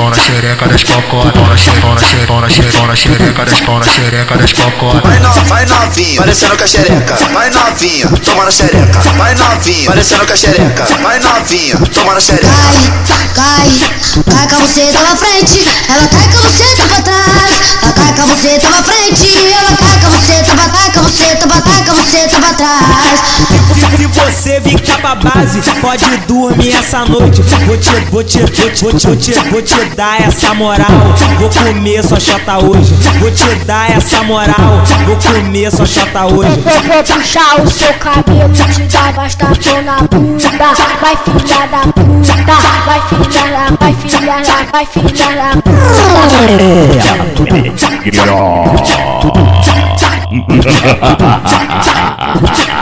pau na xereca das cocotas. Pau na xereca, pau na xereca, pau na xereca, pau na xereca das pau na xereca das cocotas. Vai no, vai novinha, parecendo com a xereca. Vai novinha, toma na xereca. Vai novinha, parecendo com a xereca. Vai novinha, toma na xereca. Cai, cai, cai com a buceta pra frente, ela cai com a buceta pra trás. Ela cai com a buceta pra frente, pra cai com a buceta pra trás. Se você vir cá pra base, pode dormir essa noite. Vou te, vou te, vou te, vou te, vou te, vou te dar essa moral. Vou comer sua chota hoje. Vou te dar essa moral. Vou comer sua chota hoje. Eu vou puxar o seu cabelo, te dar bastante na bunda. Vai filha da puta, vai filha da, vai filha da, vai filha da Quando, Ah.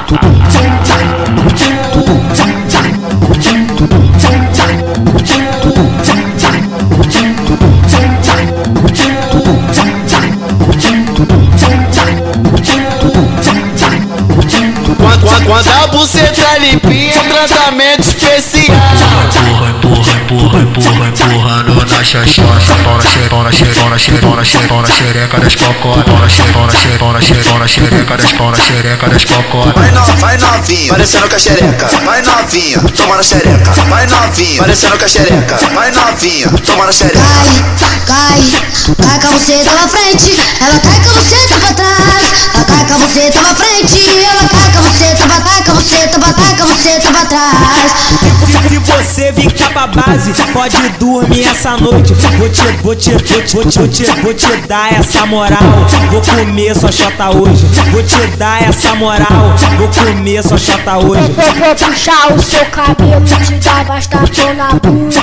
quando a buceta é limpinha, tratamento especial. Empurra, empurra, empurra, empurra, empurrando na xoxota. Pau na xereca, pau na xereca, pau na xereca, pau na xereca, pau na xereca das cocotas. Pau na xereca, pau na xereca, pau na xereca, pau na xereca das pau na xereca das cocotas. Vai no, vai novinha, parecendo com a xereca. Vai novinha, toma na xereca. Vai novinha, parecendo com a xereca. Vai novinha, toma na xereca. Cai, cai, cai com a buceta pra frente, ela cai com a buceta pra trás. Ela cai com a buceta pra frente, ela cai com a buceta pra cai com a buceta pra cai com a buceta pra trás. Se você vir cá pra base, pode dormir essa noite. Vou te, vou te, vou te, vou te, vou te, vou te dar essa moral. Vou comer sua chota hoje. Vou te dar essa moral. Vou comer sua chota hoje. Eu vou puxar o seu cabelo, te dar bastante na bunda.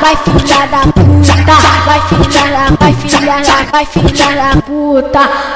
Vai filha da puta, vai filha da, vai filha da, vai filha da puta.